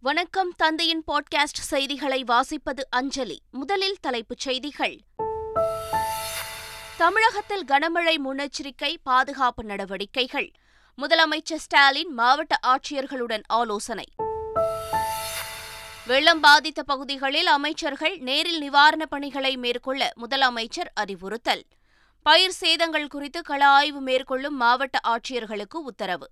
வணக்கம் தந்தையின் பாட்காஸ்ட் செய்திகளை வாசிப்பது அஞ்சலி. முதலில் தலைப்புச் செய்திகள். தமிழகத்தில் கனமழை முன்னெச்சரிக்கை பாதுகாப்பு நடவடிக்கைகள். முதலமைச்சர் ஸ்டாலின் மாவட்ட ஆட்சியர்களுடன் ஆலோசனை. வெள்ளம் பாதித்த பகுதிகளில் அமைச்சர்கள் நேரில் நிவாரணப் பணிகளை மேற்கொள்ள முதலமைச்சர் அறிவுறுத்தல். பயிர் சேதங்கள் குறித்து கள ஆய்வு மேற்கொள்ளும் மாவட்ட ஆட்சியர்களுக்கு உத்தரவு.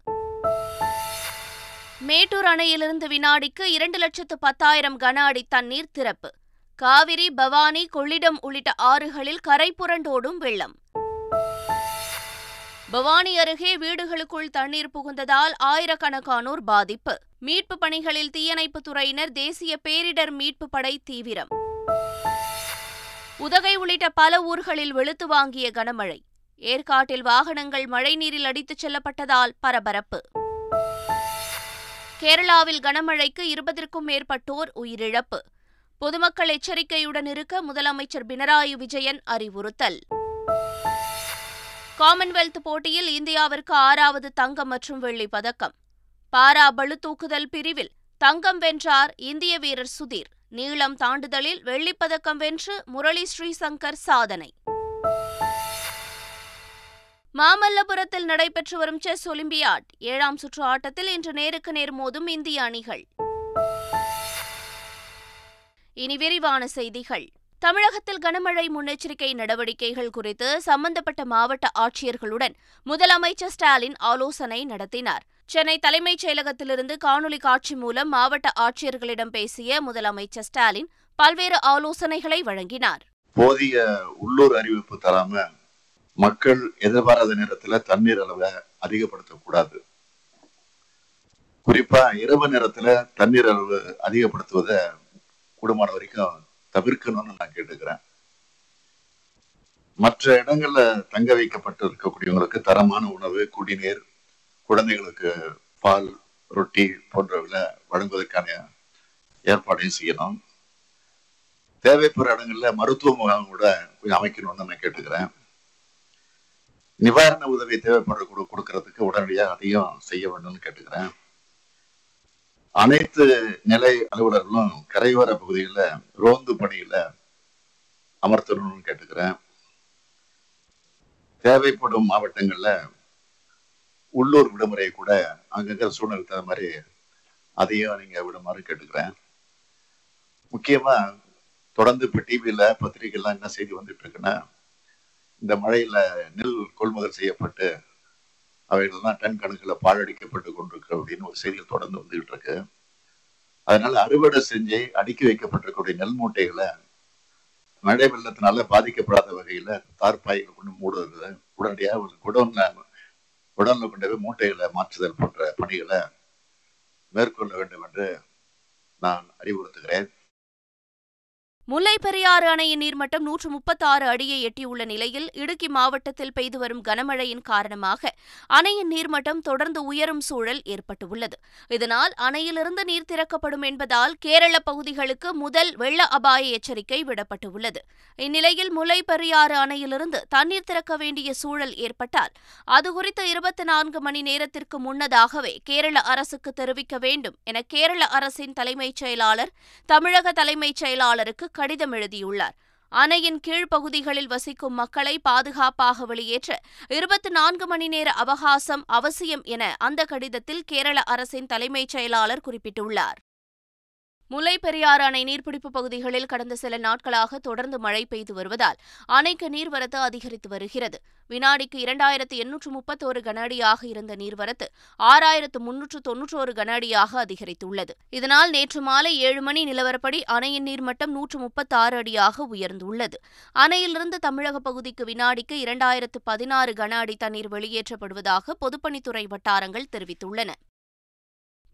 மேட்டூர் அணையிலிருந்து வினாடிக்கு இரண்டு லட்சத்து பத்தாயிரம் கன அடி தண்ணீர் திறப்பு. காவிரி பவானி கொள்ளிடம் உள்ளிட்ட ஆறுகளில் கரை புரண்டோடும் வெள்ளம். பவானி அருகே வீடுகளுக்குள் தண்ணீர் புகுந்ததால் ஆயிரக்கணக்கானோர் பாதிப்பு. மீட்பு பணிகளில் தீயணைப்புத் துறையினர் தேசிய பேரிடர் மீட்பு படை தீவிரம். உதகை உள்ளிட்ட பல ஊர்களில் வெளுத்து வாங்கிய கனமழை. ஏற்காட்டில் வாகனங்கள் மழைநீரில் அடித்துச் செல்லப்பட்டதால் பரபரப்பு. கேரளாவில் கனமழைக்கு இருபதற்கும் மேற்பட்டோர் உயிரிழப்பு. பொதுமக்கள் எச்சரிக்கையுடன் இருக்க முதலமைச்சர் பினராயி விஜயன் அறிவுறுத்தல். காமன்வெல்த் போட்டியில் இந்தியாவிற்கு ஆறாவது தங்கம் மற்றும் வெள்ளி பதக்கம். பாரா பளு தூக்குதல் பிரிவில் தங்கம் வென்றார் இந்திய வீரர் சுதீர். நீளம் தாண்டுதலில் வெள்ளிப்பதக்கம் வென்று முரளி ஸ்ரீசங்கர் சாதனை. மாமல்லபுரத்தில் நடைபெற்று வரும் செஸ் ஒலிம்பியாட். ஏழாம் சுற்று ஆட்டத்தில் இன்று நேருக்கு நேர் மோதும் இந்திய அணிகள். இனி விரிவான செய்திகள். தமிழகத்தில் கனமழை முன்னெச்சரிக்கை நடவடிக்கைகள் குறித்து சம்பந்தப்பட்ட மாவட்ட ஆட்சியர்களுடன் முதலமைச்சர் ஸ்டாலின் ஆலோசனை நடத்தினார். சென்னை தலைமைச் செயலகத்திலிருந்து காணொலி காட்சி மூலம் மாவட்ட ஆட்சியர்களிடம் பேசிய முதலமைச்சர் ஸ்டாலின் பல்வேறு ஆலோசனைகளை வழங்கினார். போதிய உள்ளூர் அறிவிப்பு தராம மக்கள் எதிர்பாராத நேரத்துல தண்ணீர் அளவை அதிகப்படுத்தக்கூடாது குறிப்பா இரவு நேரத்துல தண்ணீர் அளவு அதிகப்படுத்துவதை கூடுமான வரைக்கும் தவிர்க்கணும்னு நான் கேட்டுக்கிறேன். மற்ற இடங்கள்ல தங்க வைக்கப்பட்டு இருக்கக்கூடியவங்களுக்கு தரமான உணவு குடிநீர் குழந்தைகளுக்கு பால் ரொட்டி போன்றவர்களை வழங்குவதற்கான ஏற்பாடையும் செய்யணும். தேவைப்படுற இடங்கள்ல மருத்துவ முகாம் கூட கொஞ்சம் அமைக்கணும்னு நான் கேட்டுக்கிறேன். நிவாரண உதவி தேவைப்படுற கொடு கொடுக்கறதுக்கு உடனடியாக அதையும் செய்ய வேண்டும்னு கேட்டுக்கிறேன். அனைத்து நிலை அலுவலர்களும் கரையோர பகுதிகளில் ரோந்து பணியில அமர்த்தணும்னு கேட்டுக்கிறேன். தேவைப்படும் மாவட்டங்கள்ல உள்ளூர் விடுமுறை கூட அங்கங்க சூழ்நிலை தகுந்த மாதிரி அதையும் நீங்க விடுமாறு கேட்டுக்கிறேன். முக்கியமா தொடர்ந்து இப்போ டிவியில பத்திரிகைலாம் என்ன செய்தி வந்துட்டு இருக்குன்னா இந்த மழையில நெல் கொள்முதல் செய்யப்பட்டு அவைகள்லாம் டன் கணக்கில் பாழடிக்கப்பட்டு கொண்டிருக்கு அப்படின்னு ஒரு செய்திகள் தொடர்ந்து வந்துகிட்டு இருக்கு. அதனால அறுவடை செஞ்சு அடுக்கி வைக்கப்பட்டிருக்கக்கூடிய நெல் மூட்டைகளை மழை வெள்ளத்தினால பாதிக்கப்படாத வகையில தார்பாய்கள் கொண்டு மூடுறது உடனடியாக ஒரு குடோன்ல குடோன்ல கொண்டு போய் மூட்டைகளை மாற்றுதல் போன்ற பணிகளை மேற்கொள்ள வேண்டும் என்று நான் அறிவுறுத்துகிறேன். முல்லை பெரியாறு அணையின் நீர்மட்டம் நூற்று முப்பத்தாறு அடியை எட்டியுள்ள நிலையில் இடுக்கி மாவட்டத்தில் பெய்து வரும் கனமழையின் காரணமாக அணையின் நீர்மட்டம் தொடர்ந்து உயரும் சூழல் ஏற்பட்டுள்ளது. இதனால் அணையிலிருந்து நீர் திறக்கப்படும் என்பதால் கேரள பகுதிகளுக்கு முதல் வெள்ள அபாய எச்சரிக்கை விடப்பட்டுள்ளது. இந்நிலையில் முல்லை பெரியாறு அணையிலிருந்து தண்ணீர் திறக்க வேண்டிய சூழல் ஏற்பட்டால் அதுகுறித்து இருபத்தி நான்கு மணி நேரத்திற்கு முன்னதாகவே கேரள அரசுக்கு தெரிவிக்க வேண்டும் என கேரள அரசின் தலைமைச் செயலாளர் தமிழக தலைமைச் செயலாளருக்கு கடிதம் எழுதியுள்ளார். அணையின் கீழ்ப்பகுதிகளில் வசிக்கும் மக்களை பாதுகாப்பாக வெளியேற்ற இருபத்தி நான்கு மணி நேர அவகாசம் அவசியம் என அந்த கடிதத்தில் கேரள அரசின் தலைமைச் செயலாளர் குறிப்பிட்டுள்ளார். முல்லை பெரியாறு அணை நீர்பிடிப்பு பகுதிகளில் கடந்த சில நாட்களாக தொடர்ந்து மழை பெய்து வருவதால் அணைக்கு நீர்வரத்து அதிகரித்து வருகிறது. வினாடிக்கு இரண்டாயிரத்து எண்ணூற்று முப்பத்தோரு கன அடியாக இருந்த நீர்வரத்து ஆறாயிரத்து முன்னூற்று தொன்னூற்றோரு கன அடியாக அதிகரித்துள்ளது. இதனால் நேற்று மாலை ஏழு மணி நிலவரப்படி அணையின் நீர்மட்டம் நூற்று முப்பத்தாறு அடியாக உயர்ந்துள்ளது. அணையிலிருந்து தமிழக பகுதிக்கு வினாடிக்கு இரண்டாயிரத்து பதினாறு கன அடி தண்ணீர் வெளியேற்றப்படுவதாக பொதுப்பணித்துறை வட்டாரங்கள் தெரிவித்துள்ளன.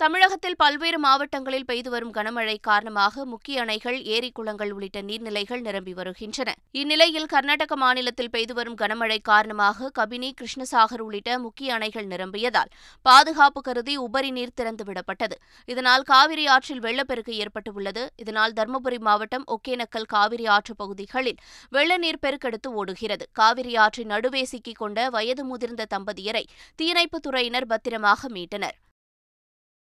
தமிழகத்தில் பல்வேறு மாவட்டங்களில் பெய்து வரும் கனமழை காரணமாக முக்கிய அணைகள் ஏரி குளங்கள் உள்ளிட்ட நீர்நிலைகள் நிரம்பி வருகின்றன. இந்நிலையில் கர்நாடக மாநிலத்தில் பெய்து வரும் கனமழை காரணமாக கபினி கிருஷ்ணசாகர் உள்ளிட்ட முக்கிய அணைகள் நிரம்பியதால் பாதுகாப்பு கருதி உபரி நீர் திறந்துவிடப்பட்டது இதனால் காவிரி ஆற்றில் வெள்ளப்பெருக்கு ஏற்பட்டுள்ளது. இதனால் தருமபுரி மாவட்டம் ஒகேனக்கல் காவிரி ஆற்று பகுதிகளில் வெள்ள நீர் பெருக்கெடுத்து ஓடுகிறது. காவிரி ஆற்றின் நடுவே சிக்கிக் கொண்ட வயது முதிர்ந்த தம்பதியரை தீயணைப்புத் துறையினர் பத்திரமாக மீட்டனர்.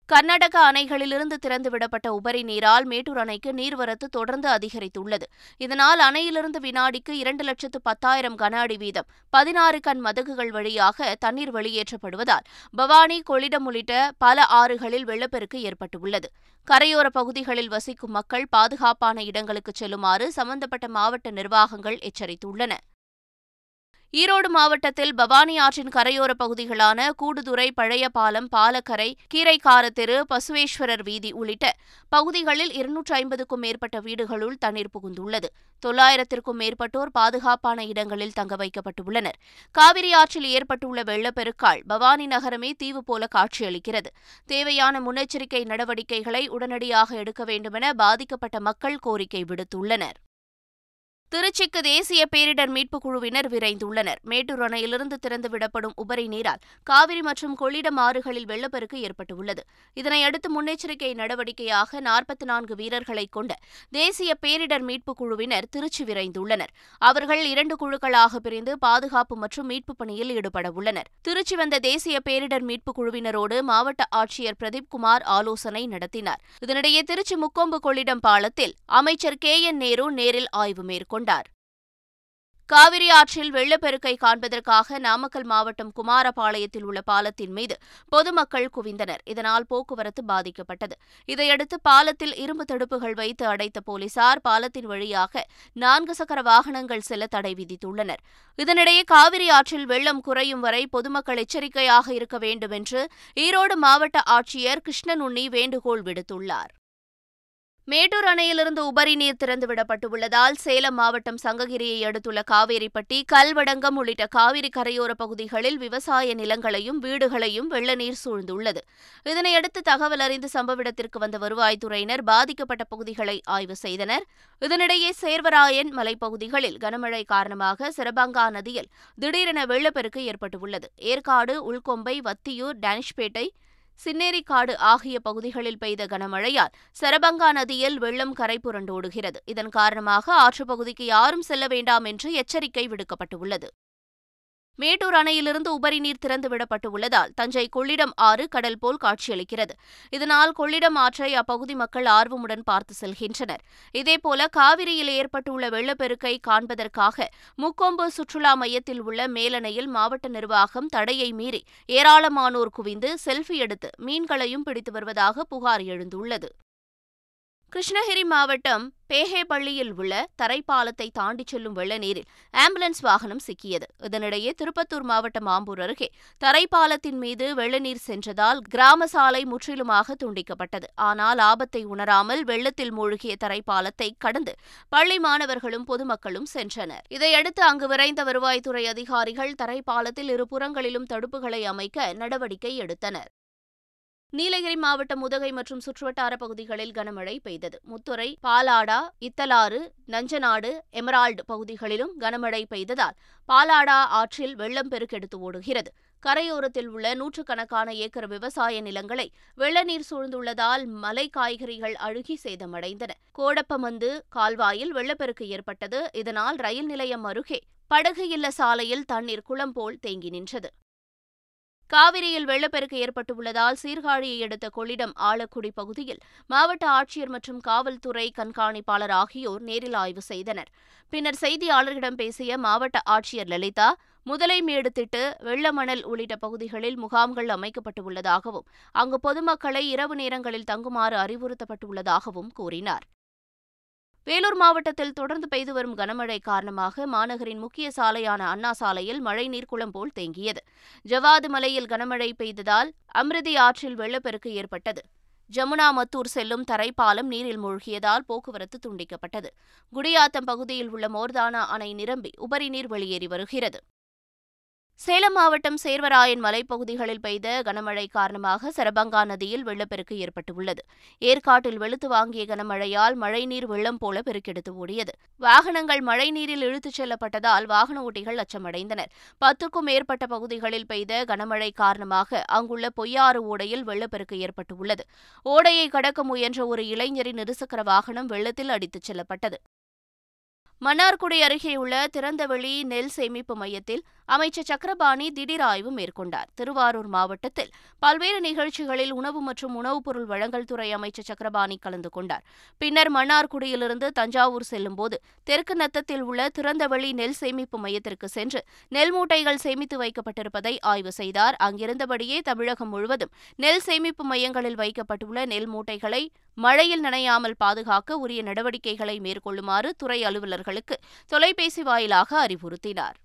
கர்நாடக அணைகளிலிருந்து திறந்துவிடப்பட்ட உபரி நீரால் மேட்டூர் அணைக்கு நீர்வரத்து தொடர்ந்து அதிகரித்துள்ளது. இதனால் அணையிலிருந்து வினாடிக்கு இரண்டு லட்சத்து பத்தாயிரம் கன அடி வீதம் பதினாறு கண் மதகுகள் வழியாக தண்ணீர் வெளியேற்றப்படுவதால் பவானி கொள்ளிடம் உள்ளிட்ட பல ஆறுகளில் வெள்ளப்பெருக்கு ஏற்பட்டுள்ளது. கரையோர பகுதிகளில் வசிக்கும் மக்கள் பாதுகாப்பான இடங்களுக்கு செல்லுமாறு சம்பந்தப்பட்ட மாவட்ட நிர்வாகங்கள் எச்சரித்துள்ளன. ஈரோடு மாவட்டத்தில் பவானி ஆற்றின் கரையோர பகுதிகளான கூடுதுறை பழைய பாலம் பாலக்கரை கீரைக்கார தெரு பசுவேஸ்வரர் வீதி உள்ளிட்ட பகுதிகளில் இருநூற்று ஐம்பதுக்கும் மேற்பட்ட வீடுகளுள் தண்ணீர் புகுந்துள்ளது. தொள்ளாயிரத்திற்கும் மேற்பட்டோர் பாதுகாப்பான இடங்களில் தங்க வைக்கப்பட்டுள்ளனர். காவிரி ஆற்றில் ஏற்பட்டுள்ள வெள்ளப்பெருக்கால் பவானி நகரமே தீவு போல காட்சியளிக்கிறது. தேவையான முன்னெச்சரிக்கை நடவடிக்கைகளை உடனடியாக எடுக்க வேண்டுமென பாதிக்கப்பட்ட மக்கள் கோரிக்கை விடுத்துள்ளனர். திருச்சிக்கு தேசிய பேரிடர் மீட்புக் குழுவினர் விரைந்துள்ளனர். மேட்டூர் அணையிலிருந்து திறந்துவிடப்படும் உபரி நீரால் காவிரி மற்றும் கொள்ளிடம் ஆறுகளில் வெள்ளப்பெருக்கு ஏற்பட்டுள்ளது. இதனையடுத்து முன்னெச்சரிக்கை நடவடிக்கையாக நாற்பத்தி நான்கு வீரர்களை கொண்ட தேசிய பேரிடர் மீட்புக் குழுவினர் திருச்சி விரைந்துள்ளனர். அவர்கள் இரண்டு குழுக்களாக பிரிந்து பாதுகாப்பு மற்றும் மீட்புப் பணியில் ஈடுபட உள்ளனர். திருச்சி வந்த தேசிய பேரிடர் மீட்புக் குழுவினரோடு மாவட்ட ஆட்சியர் பிரதீப் குமார் ஆலோசனை நடத்தினார். இதனிடையே திருச்சி முக்கொம்பு கொள்ளிடம் பாலத்தில் அமைச்சர் கே என் நேரு நேரில் ஆய்வு மேற்கொண்டார். கொண்டார். காவிரி ஆற்றில் வெள்ளப்பெருக்கை காண்பதற்காக நாமக்கல் மாவட்டம் குமாரபாளையத்தில் உள்ள பாலத்தின் மீது பொதுமக்கள் குவிந்தனர். இதனால் போக்குவரத்து பாதிக்கப்பட்டது. இதையடுத்து பாலத்தில் இரும்பு தடுப்புகள் வைத்து அடைத்த போலீசார் பாலத்தின் வழியாக நான்கு சக்கர வாகனங்கள் செல்ல தடை விதித்துள்ளனர். இதனிடையே காவிரி ஆற்றில் வெள்ளம் குறையும் வரை பொதுமக்கள் எச்சரிக்கையாக இருக்க வேண்டும் என்று ஈரோடு மாவட்ட ஆட்சியர் கிருஷ்ணனுண்ணி வேண்டுகோள் விடுத்துள்ளார். மேட்டூர் அணையிலிருந்து உபரி நீர் திறந்துவிடப்பட்டுள்ளதால் சேலம் மாவட்டம் சங்ககிரியை அடுத்துள்ள காவேரிப்பட்டி கல்வடங்கம் உள்ளிட்ட காவிரி கரையோர பகுதிகளில் விவசாய நிலங்களையும் வீடுகளையும் வெள்ள நீர் சூழ்ந்துள்ளது. இதனையடுத்து தகவல் அறிந்து சம்பவ இடத்திற்கு வந்த வருவாய்த்துறையினர் பாதிக்கப்பட்ட பகுதிகளை ஆய்வு செய்தனர். இதனிடையே சேர்வராயன் மலைப்பகுதிகளில் கனமழை காரணமாக சிறபங்கா நதியில் திடீரென வெள்ளப்பெருக்கு ஏற்பட்டுள்ளது. ஏற்காடு உள்கொம்பை வத்தியூர் டானிஷ்பேட்டை சின்னேரிக்காடு ஆகிய பகுதிகளில் பெய்த கனமழையால் சரபங்கா நதியில் வெள்ளம் கரை புரண்டோடுகிறது இதன் காரணமாக ஆற்றுப்பகுதிக்கு யாரும் செல்ல வேண்டாம் என்று எச்சரிக்கை விடுக்கப்பட்டுள்ளது. மேட்டூர் அணையிலிருந்து உபரி நீர் திறந்துவிடப்பட்டு உள்ளதால் தஞ்சை கொள்ளிடம் ஆறு கடல் போல் காட்சியளிக்கிறது. இதனால் கொள்ளிடம் ஆற்றை அப்பகுதி மக்கள் ஆர்வமுடன் பார்த்து செல்கின்றனர். இதேபோல காவிரியில் ஏற்பட்டுள்ள வெள்ளப்பெருக்கை காண்பதற்காக முக்கொம்பு சுற்றுலா மையத்தில் உள்ள மேலணையில் மாவட்ட நிர்வாகம் தடையை மீறி ஏராளமானோர் குவிந்து செல்ஃபி எடுத்து மீன்களையும் பிடித்து வருவதாக புகார் எழுந்துள்ளது. கிருஷ்ணகிரி மாவட்டம் பேஹேபள்ளியில் உள்ள தரைப்பாலத்தை தாண்டிச் செல்லும் வெள்ளநீரில் ஆம்புலன்ஸ் வாகனம் சிக்கியது. இதனிடையே திருப்பத்தூர் மாவட்டம் ஆம்பூர் அருகே தரைப்பாலத்தின் மீது வெள்ளநீர் சென்றதால் கிராம சாலை முற்றிலுமாக துண்டிக்கப்பட்டது. ஆனால் ஆபத்தை உணராமல் வெள்ளத்தில் மூழ்கிய தரைப்பாலத்தை கடந்து பள்ளி மாணவர்களும் பொதுமக்களும் சென்றனர். இதையடுத்து அங்கு விரைந்த வருவாய்த்துறை அதிகாரிகள் தரைப்பாலத்தில் இருபுறங்களிலும் தடுப்புகளை அமைக்க நடவடிக்கை எடுத்தனர். நீலகிரி மாவட்டம் உதகை மற்றும் சுற்றுவட்டார பகுதிகளில் கனமழை பெய்தது. முத்துறை பாலாடா இத்தலாறு நஞ்சநாடு எமரால்டு பகுதிகளிலும் கனமழை பெய்ததால் பாலாடா ஆற்றில் வெள்ளம் பெருக்கெடுத்து ஓடுகிறது. கரையோரத்தில் உள்ள நூற்றுக்கணக்கான ஏக்கர் விவசாய நிலங்களை வெள்ளநீர் சூழ்ந்துள்ளதால் மலை காய்கறிகள் அழுகி சேதமடைந்தன. கோடப்பமந்து கால்வாயில் வெள்ளப்பெருக்கு ஏற்பட்டது. இதனால் ரயில் நிலையம் அருகே படகு இல்ல சாலையில் தண்ணீர் குளம் போல் தேங்கி நின்றது. காவிரியில் வெள்ளப்பெருக்கு ஏற்பட்டுள்ளதால் சீர்காழியை அடுத்த கொள்ளிடம் ஆலக்குடி பகுதியில் மாவட்ட ஆட்சியர் மற்றும் காவல்துறை கண்காணிப்பாளர் ஆகியோர் நேரில் ஆய்வு செய்தனர். பின்னர் செய்தியாளர்களிடம் பேசிய மாவட்ட ஆட்சியர் லலிதா முதலைமேடு திட்டு வெள்ளமணல் உள்ளிட்ட பகுதிகளில் முகாம்கள் அமைக்கப்பட்டுள்ளதாகவும் அங்கு பொதுமக்களை இரவு நேரங்களில் தங்குமாறு அறிவுறுத்தப்பட்டுள்ளதாகவும் கூறினார். வேலூர் மாவட்டத்தில் தொடர்ந்து பெய்து வரும் கனமழை காரணமாக மாநகரின் முக்கிய சாலையான அண்ணா சாலையில் மழைநீர் குளம் போல் தேங்கியது. ஜவாது மலையில் கனமழை பெய்ததால் அமிர்தி ஆற்றில் வெள்ளப்பெருக்கு ஏற்பட்டது. ஜமுனா மத்தூர் செல்லும் தரைப்பாலம் நீரில் மூழ்கியதால் போக்குவரத்து துண்டிக்கப்பட்டது. குடியாத்தம் பகுதியில் உள்ள மோர்தானா அணை நிரம்பி உபரி நீர் வெளியேறி வருகிறது. சேலம் மாவட்டம் சேர்வராயன் மலைப்பகுதிகளில் பெய்த கனமழை காரணமாக சரபங்கா நதியில் வெள்ளப்பெருக்கு ஏற்பட்டுள்ளது. ஏற்காட்டில் வெளுத்து வாங்கிய கனமழையால் மழைநீர் வெள்ளம் போல பெருக்கெடுத்து ஓடியது. வாகனங்கள் மழைநீரில் இழுத்துச் செல்லப்பட்டதால் வாகன ஓட்டிகள் அச்சமடைந்தனர். பத்துக்கும் மேற்பட்ட பகுதிகளில் பெய்த கனமழை காரணமாக அங்குள்ள பொய்யாறு ஓடையில் வெள்ளப்பெருக்கு ஏற்பட்டுள்ளது. ஓடையை கடக்க முயன்ற ஒரு இளைஞரின் இருசக்கர வாகனம் வெள்ளத்தில் அடித்துச் செல்லப்பட்டது. மன்னார்குடி அருகே உள்ள திறந்தவெளி நெல் சேமிப்பு மையத்தில் அமைச்சர் சக்கரபாணி திடீர் ஆய்வு மேற்கொண்டார். திருவாரூர் மாவட்டத்தில் பல்வேறு நிகழ்ச்சிகளில் உணவு மற்றும் உணவுப் பொருள் வழங்கல் துறை அமைச்சர் சக்கரபாணி கலந்து கொண்டார். பின்னர் மன்னார்குடியிலிருந்து தஞ்சாவூர் செல்லும்போது தெற்கு நத்தத்தில் உள்ள திறந்தவெளி நெல் சேமிப்பு மையத்திற்கு சென்று நெல் மூட்டைகள் சேமித்து வைக்கப்பட்டிருப்பதை ஆய்வு செய்தார். அங்கிருந்தபடியே தமிழகம் முழுவதும் நெல் சேமிப்பு மையங்களில் வைக்கப்பட்டுள்ள நெல் மூட்டைகளை மழையில் நனையாமல் பாதுகாக்க உரிய நடவடிக்கைகளை மேற்கொள்ளுமாறு துறை அலுவலர்களுக்கு தொலைபேசி வாயிலாக அறிவுறுத்தினார்.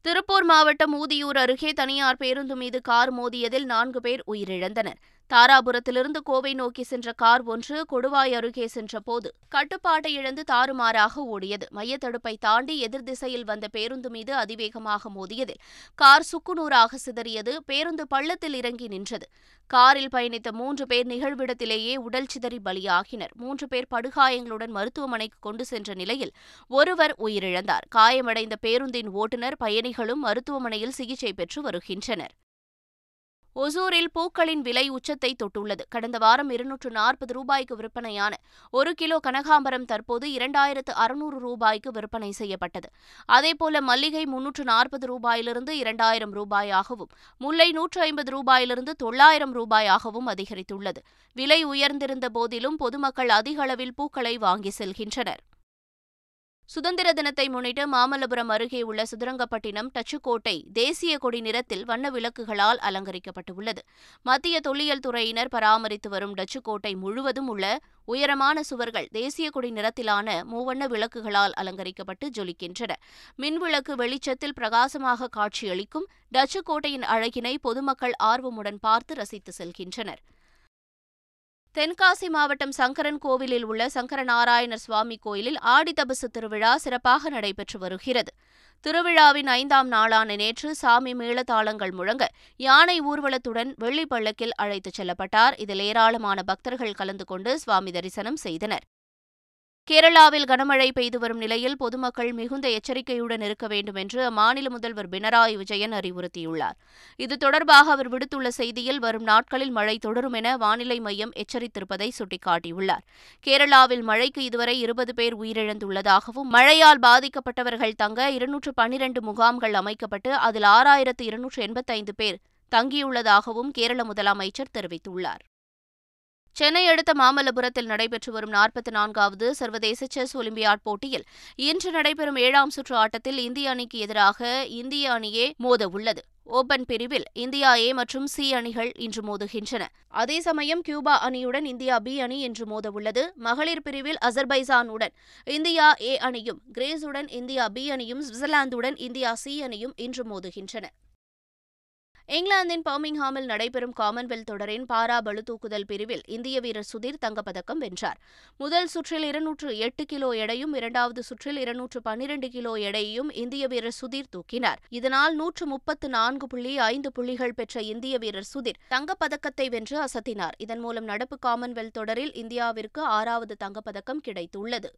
திருப்பூர் மாவட்டம் ஊதியூர் அருகே தனியார் பேருந்து மீது கார் மோதியதில் நான்கு பேர் உயிரிழந்தனர். தாராபுரத்திலிருந்து கோவை நோக்கி சென்ற கார் ஒன்று கொடுவாய் அருகே சென்றபோது கட்டுப்பாட்டை இழந்து தாறுமாறாக ஓடியது. மையத்தடுப்பை தாண்டி எதிர் திசையில் வந்த பேருந்து மீது அதிவேகமாக மோதியதில் கார் சுக்குநூறாக சிதறியது. பேருந்து பள்ளத்தில் இறங்கி நின்றது. காரில் பயணித்த மூன்று பேர் நிகழ்விடத்திலேயே உடல் சிதறி பலியாகினர். மூன்று பேர் படுகாயங்களுடன் மருத்துவமனைக்கு கொண்டு சென்ற நிலையில் ஒருவர் உயிரிழந்தார். காயமடைந்த பேருந்தின் ஓட்டுநர் பயணிகளும் மருத்துவமனையில் சிகிச்சை பெற்று வருகின்றனர். ஒசூரில் பூக்களின் விலை உச்சத்தை தொட்டுள்ளது. கடந்த வாரம் இருநூற்று நாற்பது ரூபாய்க்கு விற்பனையான ஒரு கிலோ கனகாம்பரம் தற்போது இரண்டாயிரத்து அறுநூறு ரூபாய்க்கு விற்பனை செய்யப்பட்டது. அதேபோல மல்லிகை முன்னூற்று நாற்பது ரூபாயிலிருந்து இரண்டாயிரம் ரூபாயாகவும் முல்லை நூற்று ஐம்பது ரூபாயிலிருந்து தொள்ளாயிரம் ரூபாயாகவும் அதிகரித்துள்ளது. விலை உயர்ந்திருந்த போதிலும் பொதுமக்கள் அதிக அளவில் பூக்களை வாங்கி செல்கின்றனர். சுதந்திர தினத்தை முன்னிட்டு மாமல்லபுரம் அருகே உள்ள சுதரங்கப்பட்டினம் டச்சுக்கோட்டை தேசிய கொடி நிறத்தில் வண்ண விளக்குகளால் அலங்கரிக்கப்பட்டுள்ளது. மத்திய தொல்லியல் துறையினர் பராமரித்து வரும் டச்சுக்கோட்டை முழுவதும் உள்ள உயரமான சுவர்கள் தேசிய கொடி நிறத்திலான மூவண்ண விளக்குகளால் அலங்கரிக்கப்பட்டு ஜொலிக்கின்றன. மின்விளக்கு வெளிச்சத்தில் பிரகாசமாக காட்சியளிக்கும் டச்சுக்கோட்டையின் அழகினை பொதுமக்கள் ஆர்வமுடன் பார்த்து ரசித்து செல்கின்றனர். தென்காசி மாவட்டம் சங்கரன் கோவிலில் உள்ள சங்கரநாராயணர் சுவாமி கோயிலில் ஆடித்தபசு திருவிழா சிறப்பாக நடைபெற்று வருகிறது. திருவிழாவின் ஐந்தாம் நாளான நேற்று சாமி மேளதாளங்கள் முழங்க யானை ஊர்வலத்துடன் வெள்ளி பள்ளக்கில் அழைத்துச் செல்லப்பட்டார். இதில் ஏராளமான பக்தர்கள் கலந்து கொண்டு சுவாமி தரிசனம் செய்தனர். கேரளாவில் கனமழை பெய்து வரும் நிலையில் பொதுமக்கள் மிகுந்த எச்சரிக்கையுடன் இருக்க வேண்டும் என்று அம்மாநில முதல்வர் பினராயி விஜயன் அறிவுறுத்தியுள்ளார். இது தொடர்பாக அவர் விடுத்துள்ள செய்தியில் வரும் நாட்களில் மழை தொடரும் என வானிலை மையம் எச்சரித்திருப்பதை சுட்டிக்காட்டியுள்ளார். கேரளாவில் மழைக்கு இதுவரை இருபது பேர் உயிரிழந்துள்ளதாகவும் மழையால் பாதிக்கப்பட்டவர்கள் தங்க இருநூற்று பன்னிரண்டு முகாம்கள் அமைக்கப்பட்டு அதில் ஆறாயிரத்து இருநூற்று எண்பத்தைந்து பேர் தங்கியுள்ளதாகவும் கேரள முதலமைச்சர் தெரிவித்துள்ளார். சென்னை அடுத்த மாமல்லபுரத்தில் நடைபெற்று வரும் நாற்பத்தி நான்காவது சர்வதேச செஸ் ஒலிம்பியாட் போட்டியில் இன்று நடைபெறும் ஏழாம் சுற்று ஆட்டத்தில் இந்திய அணிக்கு எதிராக இந்திய அணியே மோத உள்ளது ஓபன் பிரிவில் இந்தியா ஏ மற்றும் சி அணிகள் இன்று மோதுகின்றன. அதே சமயம் கியூபா அணியுடன் இந்தியா பி அணி இன்று மோதவுள்ளது. மகளிர் பிரிவில் அசர்பைசானுடன் இந்தியா ஏ அணியும் கிரேஸுடன் இந்தியா பி அணியும் சுவிட்சர்லாந்துடன் இந்தியா சி அணியும் இன்று மோதுகின்றன. இங்கிலாந்தின் பர்மிங்ஹாமில் நடைபெறும் காமன்வெல்த் தொடரின் பாரா பளுதூக்குதல் பிரிவில் இந்திய வீரர் சுதீர் தங்கப்பதக்கம் வென்றார். முதல் சுற்றில் இருநூற்று எட்டு கிலோ எடையும் இரண்டாவது சுற்றில் இருநூற்று பன்னிரண்டு கிலோ எடையையும் இந்திய வீரர் சுதீர் தூக்கினார். இதனால் நூற்று முப்பத்து நான்கு புள்ளி ஐந்து புள்ளிகள் பெற்ற இந்திய வீரர் சுதீர் தங்கப்பதக்கத்தை வென்று அசத்தினார். இதன் மூலம் நடப்பு காமன்வெல்த் தொடரில் இந்தியாவிற்கு ஆறாவது தங்கப்பதக்கம் கிடைத்துள்ளது.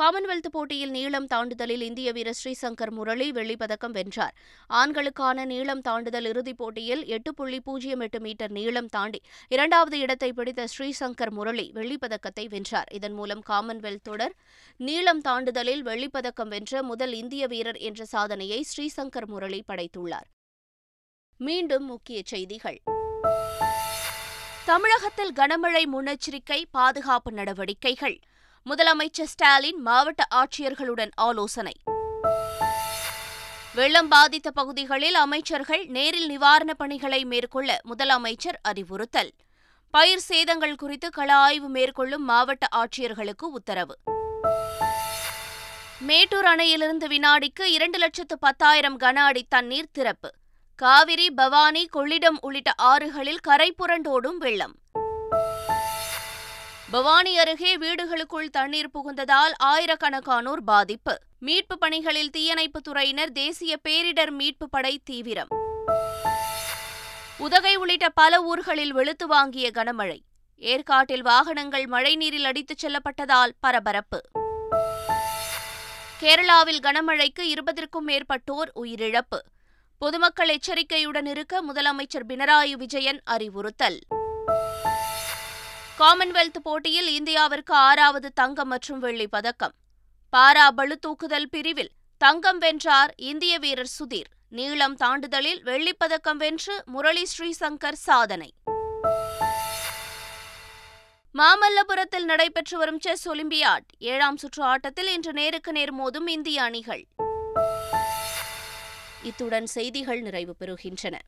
காமன்வெல்த் போட்டியில் நீளம் தாண்டுதலில் இந்திய வீரர் ஸ்ரீசங்கர் முரளி வெள்ளிப்பதக்கம் வென்றார். ஆண்களுக்கான நீளம் தாண்டுதல் இறுதிப் போட்டியில் எட்டு புள்ளி பூஜ்ஜியம் எட்டு மீட்டர் நீளம் தாண்டி இரண்டாவது இடத்தை பிடித்த ஸ்ரீசங்கர் முரளி வெள்ளிப்பதக்கத்தை வென்றார். இதன் மூலம் காமன்வெல்த் தொடர் நீளம் தாண்டுதலில் வெள்ளிப்பதக்கம் வென்ற முதல் இந்திய வீரர் என்ற சாதனையை ஸ்ரீசங்கர் முரளி படைத்துள்ளார். மீண்டும் முக்கிய செய்திகள். தமிழகத்தில் கனமழை முன்னெச்சரிக்கை பாதுகாப்பு நடவடிக்கைகள். முதலமைச்சர் ஸ்டாலின் மாவட்ட ஆட்சியர்களுடன் ஆலோசனை. வெள்ளம் பாதித்த பகுதிகளில் அமைச்சர்கள் நேரில் நிவாரணப் பணிகளை மேற்கொள்ள முதலமைச்சர் அறிவுறுத்தல். பயிர் சேதங்கள் குறித்து கள ஆய்வு மேற்கொள்ளும் மாவட்ட ஆட்சியர்களுக்கு உத்தரவு. மேட்டூர் அணையிலிருந்து வினாடிக்கு இரண்டு லட்சத்து பத்தாயிரம் கன அடி தண்ணீர் திறப்பு. காவிரி பவானி கொள்ளிடம் உள்ளிட்ட ஆறுகளில் கரை புரண்டோடும் வெள்ளம். பவானி அருகே வீடுகளுக்குள் தண்ணீர் புகுந்ததால் ஆயிரக்கணக்கானோர் பாதிப்பு. மீட்பு பணிகளில் தீயணைப்பு துறையினர் தேசிய பேரிடர் மீட்பு படை தீவிரம். உதகை உள்ளிட்ட பல ஊர்களில் வெளுத்து வாங்கிய கனமழை. ஏற்காட்டில் வாகனங்கள் மழைநீரில் அடித்துச் செல்லப்பட்டதால் பரபரப்பு. கேரளாவில் கனமழைக்கு இருபதற்கும் மேற்பட்டோர் உயிரிழப்பு. பொதுமக்கள் எச்சரிக்கையுடன் இருக்க முதலமைச்சர் பினராயி விஜயன் அறிவுறுத்தல். காமன்வெல்த் போட்டியில் இந்தியாவிற்கு ஆறாவது தங்கம் மற்றும் வெள்ளி பதக்கம். பாரா பளு தூக்குதல் பிரிவில் தங்கம் வென்றார் இந்திய வீரர் சுதீர். நீளம் தாண்டுதலில் வெள்ளிப்பதக்கம் வென்று முரளி ஸ்ரீசங்கர் சாதனை. மாமல்லபுரத்தில் நடைபெற்று வரும் செஸ் ஒலிம்பியாட் ஏழாம் சுற்று ஆட்டத்தில் இன்று நேருக்கு நேர் மோதும் இந்திய அணிகள். இத்துடன் செய்திகள் நிறைவு பெறுகின்றன.